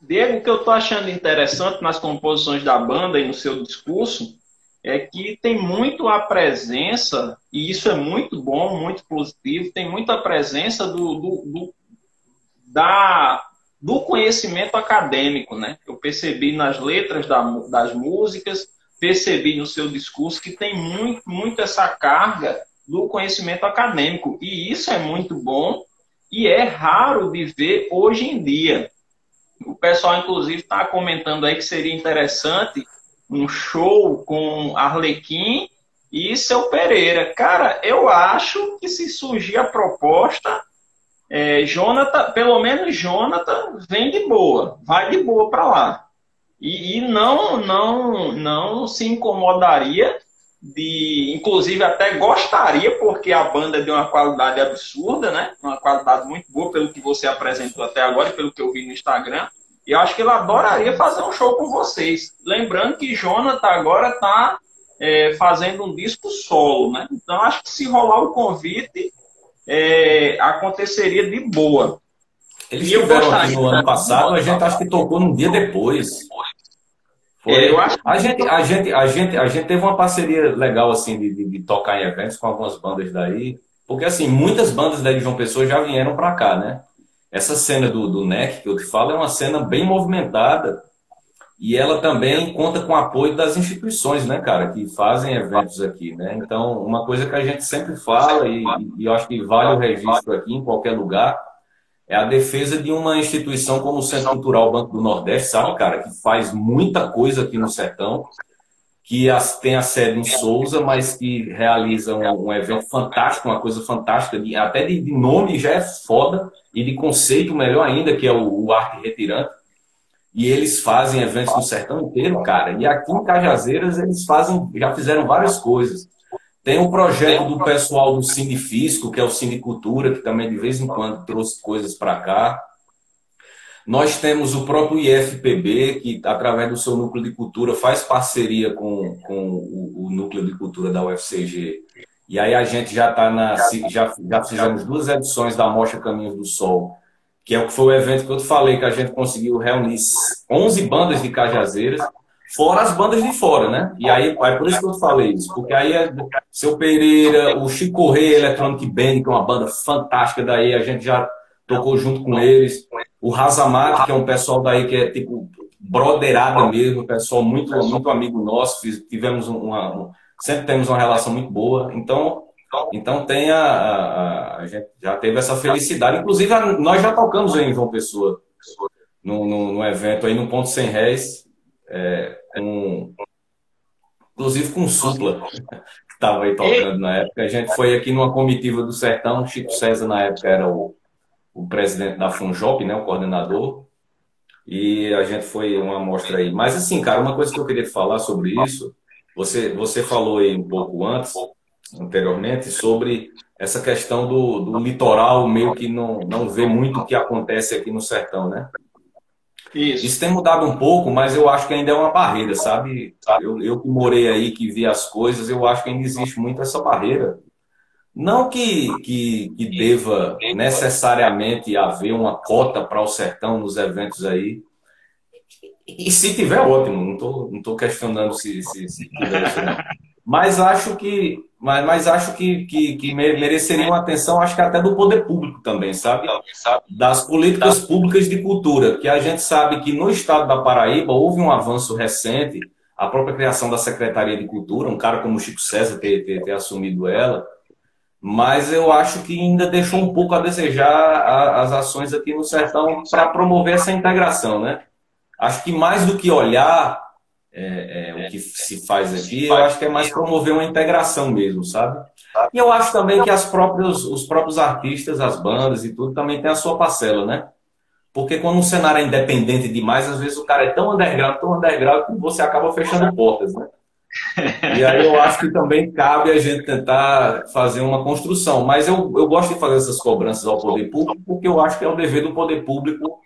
Diego, o que eu estou achando interessante nas composições da banda e no seu discurso é que tem muito a presença, e isso é muito bom, muito positivo, tem muita presença do, do, do da, do conhecimento acadêmico, né? Eu percebi nas letras da, das músicas, percebi no seu discurso que tem muito, muito essa carga do conhecimento acadêmico. E isso é muito bom e é raro de ver hoje em dia. O pessoal, inclusive, está comentando aí que seria interessante um show com Arlequim e seu Pereira. Cara, eu acho que se surgir a proposta, é, Jonathan, pelo menos Jonathan, vem de boa, vai de boa para lá. E, e, não, não, não se incomodaria de, inclusive até gostaria, porque a banda é de uma qualidade absurda, né? Uma qualidade muito boa pelo que você apresentou até agora e pelo que eu vi no Instagram. E acho que ele adoraria fazer um show com vocês. Lembrando que Jonathan agora está é, fazendo um disco solo, né? Então acho que se rolar o convite, é, aconteceria de boa. Eles e aqui no ano passado, a gente acho que tocou num dia depois. Foi. É, eu acho a gente, a gente, a gente, a gente teve uma parceria legal assim de, de, de, tocar em eventos com algumas bandas daí, porque assim muitas bandas da João Pessoa já vieram para cá, né? Essa cena do, do NEC que eu te falo é uma cena bem movimentada e ela também conta com o apoio das instituições, né, cara, que fazem eventos aqui, né? Então, uma coisa que a gente sempre fala, e, e eu acho que vale o registro aqui em qualquer lugar, é a defesa de uma instituição como o Centro Cultural Banco do Nordeste, sabe, cara, que faz muita coisa aqui no sertão, que tem a sede em Souza, mas que realiza um, um evento fantástico, uma coisa fantástica, de, até de, de, nome já é foda, e de conceito melhor ainda, que é o, o Arte Retirante e eles fazem eventos no sertão inteiro, cara. E aqui em Cajazeiras eles fazem, já fizeram várias coisas. Tem um projeto do pessoal do Sindifisco, que é o Sindicultura, que também de vez em quando trouxe coisas para cá. Nós temos o próprio IFPB, que através do seu núcleo de cultura faz parceria com, com o, o núcleo de cultura da UFCG. E aí a gente já está na. Já, já fizemos duas edições da Mostra Caminhos do Sol que é o que foi o evento que eu te falei, que a gente conseguiu reunir 11 bandas de Cajazeiras, fora as bandas de fora, né? E aí, é por isso que eu te falei isso, porque aí é seu Pereira, o Chico Correia Electronic Band, que é uma banda fantástica daí, a gente já tocou junto com eles. O Razamate, que é um pessoal daí que é tipo broderada mesmo, pessoal muito, muito amigo nosso, tivemos uma, sempre temos uma relação muito boa. Então, então tem a, a, a, gente já teve essa felicidade. Inclusive, nós já tocamos em João Pessoa, no, no, no evento aí no Ponto Sem Réis, é, com, inclusive com Supla, que estava aí tocando na época. A gente foi aqui numa comitiva do Sertão, Chico César na época era o, o presidente da Funjop, né, o coordenador, e a gente foi uma amostra aí. Mas assim, cara, uma coisa que eu queria falar sobre isso, você, você falou aí um pouco antes, anteriormente sobre essa questão do, do litoral meio que não, não vê muito o que acontece aqui no sertão, né? Isso. Isso tem mudado um pouco, mas eu acho que ainda é uma barreira, sabe? Eu, eu que morei aí, que vi as coisas, eu acho que ainda existe muito essa barreira. Não que, que, que deva necessariamente haver uma cota para o sertão nos eventos aí. E se tiver, ótimo, não estou não tô questionando se, se, se tiver isso, não. Mas acho que, mas, mas acho que, que, que mereceria uma atenção, acho que até do poder público também, sabe? Das políticas públicas de cultura, que a gente sabe que no estado da Paraíba houve um avanço recente, a própria criação da Secretaria de Cultura, um cara como o Chico César ter, ter, ter assumido ela, mas eu acho que ainda deixou um pouco a desejar a, as ações aqui no Sertão para promover essa integração, né? Acho que mais do que olhar é, é, o que se faz aqui, eu acho que é mais promover uma integração mesmo, sabe? E eu acho também que as próprios, os próprios artistas, as bandas e tudo, também tem a sua parcela, né? Porque quando um cenário é independente demais, às vezes o cara é tão underground, tão underground, que você acaba fechando portas, né? [LAUGHS] E aí eu acho que também cabe a gente tentar fazer uma construção. Mas eu, eu gosto de fazer essas cobranças ao poder público, porque eu acho que é o dever do poder público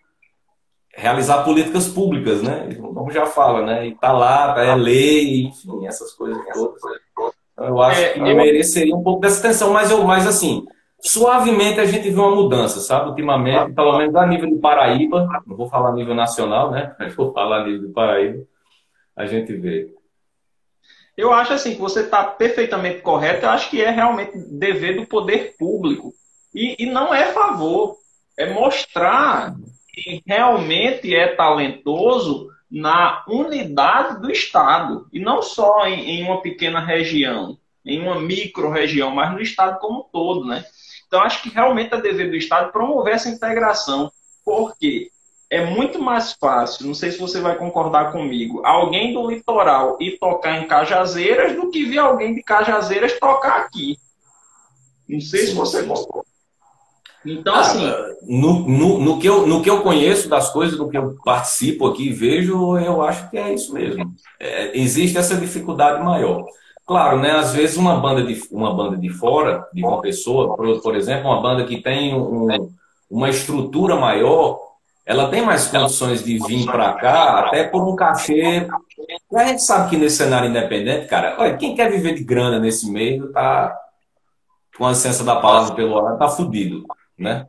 realizar políticas públicas, né? Como já fala, né? E tá lá, é lei, enfim, essas coisas todas. Então, eu acho que mereceria um pouco dessa atenção, mas eu, mas assim, suavemente a gente vê uma mudança, sabe? Ultimamente, pelo menos a nível do Paraíba, não vou falar a nível nacional, né? [LAUGHS] Mas vou falar a nível do Paraíba, a gente vê. Eu acho assim que você está perfeitamente correto. Eu acho que é realmente dever do poder público e, e não é favor, é mostrar que realmente é talentoso na unidade do Estado e não só em, em uma pequena região, em uma micro-região, mas no Estado como um todo, né? Então, acho que realmente é dever do Estado promover essa integração. Por quê? é muito mais fácil, não sei se você vai concordar comigo, alguém do litoral ir tocar em Cajazeiras do que ver alguém de Cajazeiras tocar aqui. Não sei sim, se você concorda. Então, ah, assim. No, no, no, que eu, no que eu conheço das coisas, no que eu participo aqui e vejo, eu acho que é isso mesmo. É, existe essa dificuldade maior. Claro, né? Às vezes uma banda de, uma banda de fora, de uma pessoa, por, por exemplo, uma banda que tem um, uma estrutura maior, ela tem mais condições de vir para cá, até por um cachê. A gente sabe que nesse cenário independente, cara, olha, quem quer viver de grana nesse meio tá, com a licença da palavra pelo ar, tá fudido, né?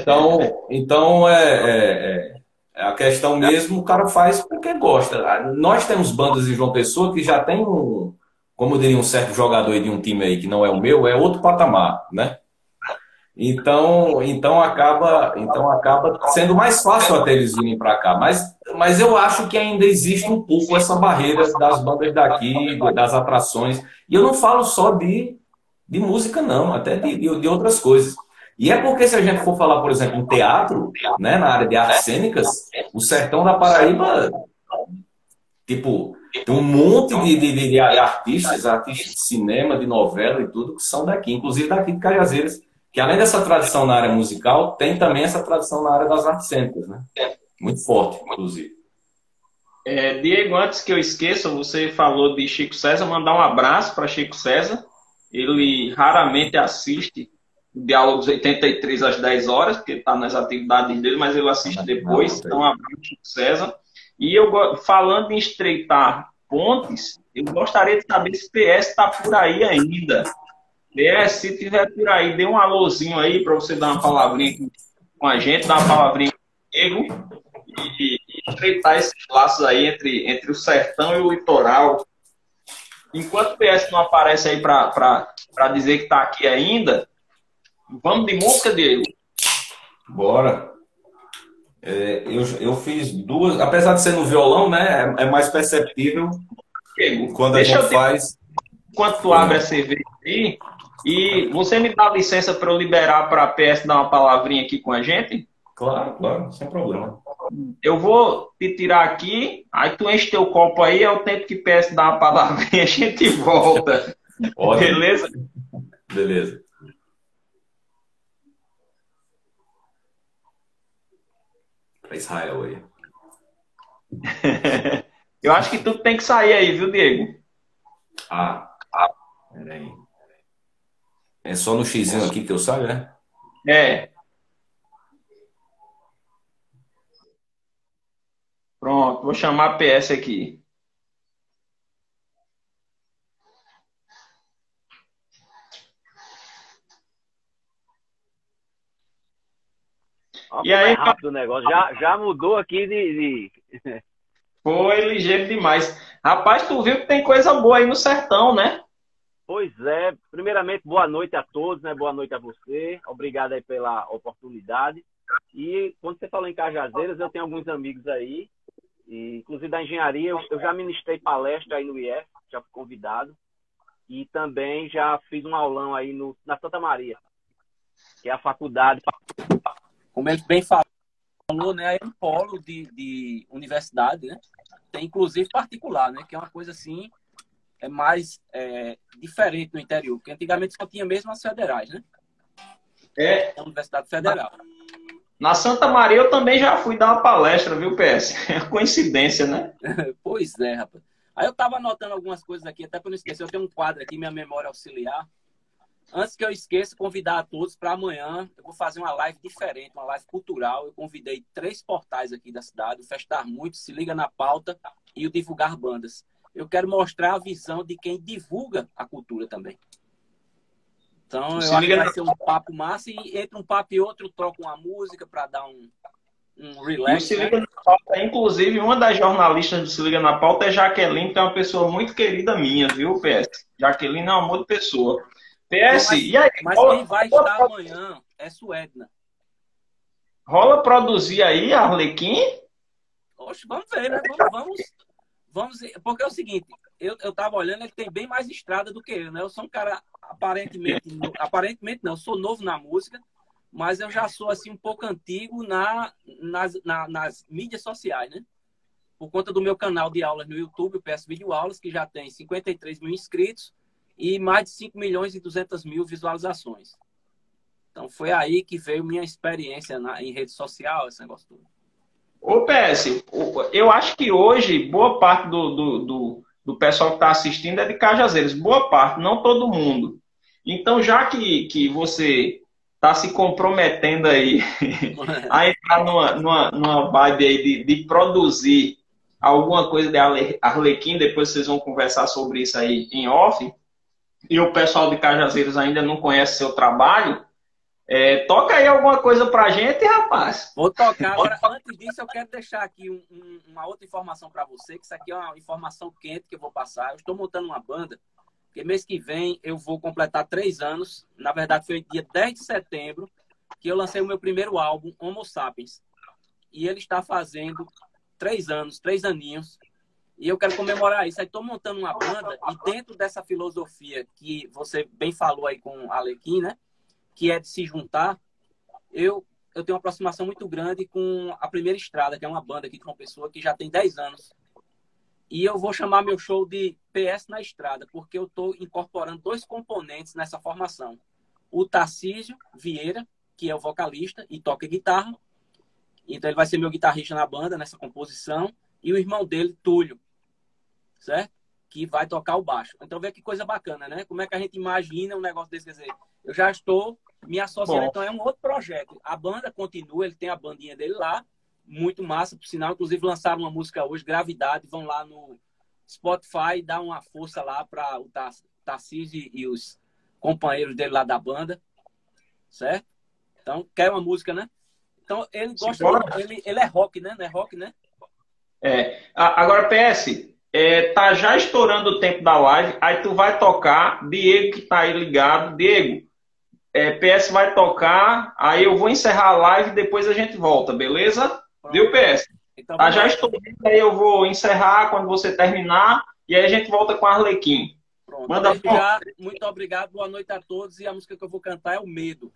Então, então é, é, é, a questão mesmo, o cara faz porque gosta. Nós temos bandas de João Pessoa que já tem um, como diria um certo jogador de um time aí que não é o meu, é outro patamar, né? Então, então acaba, então acaba sendo mais fácil até eles virem para cá. Mas, mas eu acho que ainda existe um pouco essa barreira das bandas daqui, das atrações. E eu não falo só de, de música, não, até de, de outras coisas. E é porque se a gente for falar, por exemplo, em teatro, né, na área de artes cênicas, o sertão da Paraíba, tipo, tem um monte de, de, de, artistas, artistas de cinema, de novela e tudo, que são daqui, inclusive daqui de Cajazeiras que além dessa tradição na área musical, tem também essa tradição na área das artes cênicas, né? Muito forte, inclusive. É, Diego, antes que eu esqueça, você falou de Chico César, mandar um abraço para Chico César. Ele raramente assiste Diálogos 83 às 10 horas, porque está nas atividades dele, mas ele assiste depois. Então, abraço, César. E eu, falando em estreitar pontes, eu gostaria de saber se o PS está por aí ainda. É, se tiver por aí, dê um alôzinho aí para você dar uma palavrinha com a gente, dar uma palavrinha comigo e, e estreitar esses laços aí entre, entre o sertão e o litoral. Enquanto o PS não aparece aí para dizer que está aqui ainda, vamos de música dele. Bora. É, eu, eu fiz duas, apesar de ser no violão, né? É, é mais perceptível quando a gente faz. Enquanto tu abre a cerveja aí, e você me dá licença para eu liberar para a PS dar uma palavrinha aqui com a gente? Claro, claro, sem problema. Eu vou te tirar aqui, aí tu enche teu copo aí, é o tempo que PS dar uma palavrinha, a gente volta. [LAUGHS] Beleza? Beleza. Para Israel aí. [LAUGHS] Eu acho que tu tem que sair aí, viu, Diego? Ah, ah. peraí. É só no X aqui que eu saio, né? É. Pronto, vou chamar a PS aqui. E aí, rápido o negócio. Já, já mudou aqui de, de... [LAUGHS] Foi ligeiro demais. Rapaz, tu viu que tem coisa boa aí no sertão, né? Pois é, primeiramente, boa noite a todos, né? Boa noite a você. Obrigado aí pela oportunidade. E quando você falou em Cajazeiras, eu tenho alguns amigos aí, e, inclusive da engenharia, eu, já ministrei palestra aí no IF, já fui convidado. E também já fiz um aulão aí no, na Santa Maria, que é a faculdade. Como ele bem falou, né? É um polo de, de universidade, né? Tem inclusive particular, né? Que é uma coisa assim é mais é, diferente no interior, porque antigamente só tinha mesmo as federais, né? É. A Universidade Federal. Na Santa Maria eu também já fui dar uma palestra, viu, PS? É coincidência, né? [LAUGHS] pois é, rapaz. Aí eu tava anotando algumas coisas aqui, até para não esquecer. Eu tenho um quadro aqui, minha memória auxiliar. Antes que eu esqueça, convidar a todos para amanhã. Eu vou fazer uma live diferente, uma live cultural. Eu convidei três portais aqui da cidade: o Festar Muito, Se Liga na Pauta e o Divulgar Bandas. Eu quero mostrar a visão de quem divulga a cultura também. Então, eu acho que vai ser um papo massa e entre um papo e outro troco uma música para dar um, um relax. Se Liga né? na Pauta, inclusive, uma das jornalistas do Se Liga na Pauta é Jaqueline, que é uma pessoa muito querida minha, viu, PS? Jaqueline é um amor de pessoa. PS, mas, e aí? Mas quem vai estar amanhã é Suedna. Rola produzir aí, Arlequim? Oxe, vamos ver, né? Vamos, vamos, vamos. Porque é o seguinte, eu, eu tava olhando, ele tem bem mais estrada do que eu, né? Eu sou um cara aparentemente, aparentemente não, eu sou novo na música, mas eu já sou assim um pouco antigo na, nas, na, nas mídias sociais, né? Por conta do meu canal de aulas no YouTube, o PS Vídeo Aulas, que já tem 53 mil inscritos e mais de 5 milhões e 200 mil visualizações. Então foi aí que veio minha experiência na, em rede social, esse negócio todo. Ô PS, eu acho que hoje boa parte do, do, do, do pessoal que está assistindo é de Cajazeiras. Boa parte, não todo mundo. Então, já que, que você está se comprometendo aí [LAUGHS] a entrar numa, numa, numa vibe aí de, de produzir alguma coisa de Arlequim, depois vocês vão conversar sobre isso aí em off, e o pessoal de Cajazeiros ainda não conhece seu trabalho, é, toca aí alguma coisa pra gente, rapaz. Vou tocar. Agora, antes disso, eu quero deixar aqui um, um, uma outra informação para você, que isso aqui é uma informação quente que eu vou passar. Eu estou montando uma banda, porque mês que vem eu vou completar três anos. Na verdade, foi dia 10 de setembro que eu lancei o meu primeiro álbum, Homo Sapiens. E ele está fazendo três anos, três aninhos. E eu quero comemorar isso. Aí estou montando uma banda e dentro dessa filosofia que você bem falou aí com o Alequim, né? Que é de se juntar, eu, eu tenho uma aproximação muito grande com a Primeira Estrada, que é uma banda aqui de uma pessoa que já tem 10 anos. E eu vou chamar meu show de PS na Estrada, porque eu estou incorporando dois componentes nessa formação. O Tarcísio Vieira, que é o vocalista e toca guitarra. Então ele vai ser meu guitarrista na banda, nessa composição. E o irmão dele, Túlio, certo? Que vai tocar o baixo. Então, vê que coisa bacana, né? Como é que a gente imagina um negócio desse? Quer dizer, eu já estou me associando, Bom. então é um outro projeto. A banda continua, ele tem a bandinha dele lá, muito massa, por sinal. Inclusive, lançaram uma música hoje, Gravidade. Vão lá no Spotify, dá uma força lá para o Tarcísio e os companheiros dele lá da banda, certo? Então, quer uma música, né? Então, ele gosta, ele, ele é rock, né? Não é rock, né? É. Agora, PS, é, tá já estourando o tempo da live, aí tu vai tocar, Diego que tá aí ligado, Diego, é, PS vai tocar, aí eu vou encerrar a live e depois a gente volta, beleza? Pronto. Viu, PS? Então, tá já estourando, aí eu vou encerrar quando você terminar, e aí a gente volta com a Arlequim. Pronto. Manda já, muito obrigado, boa noite a todos, e a música que eu vou cantar é O Medo,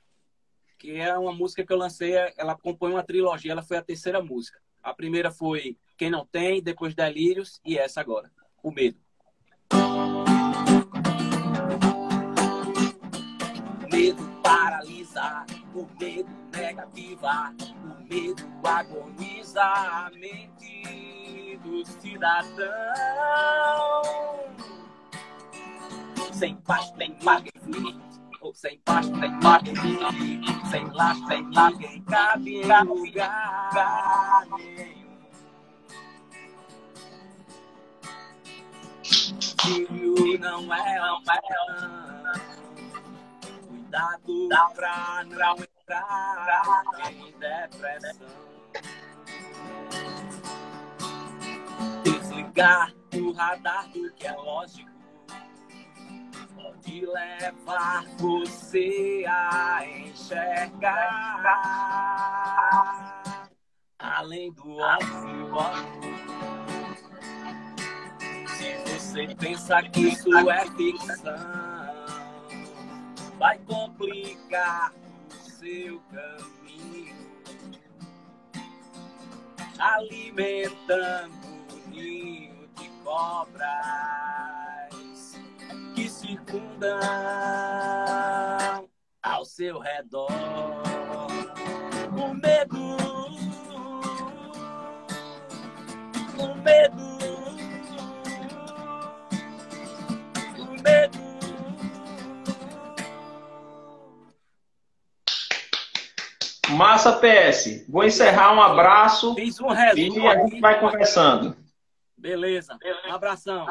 que é uma música que eu lancei, ela compõe uma trilogia, ela foi a terceira música. A primeira foi Quem Não Tem, depois Delírios e essa agora, O Medo. O medo paralisa, o medo negativa, o medo agoniza a mente do cidadão. Sem paz, tem magnífico sem paz, sem marketing, sem laço, sem ninguém cabe em lugar nenhum. Filho não é um Cuidado pra não entrar em depressão. Desligar o radar do que é lógico de levar você a enxergar além do óbvio. Se você pensa que isso é ficção, vai complicar o seu caminho, alimentando o ninho de cobras que circundam ao seu redor. O medo. O medo. Massa PS. Vou encerrar um abraço Fiz um e resumo a gente vai conversando. Beleza. Um abração.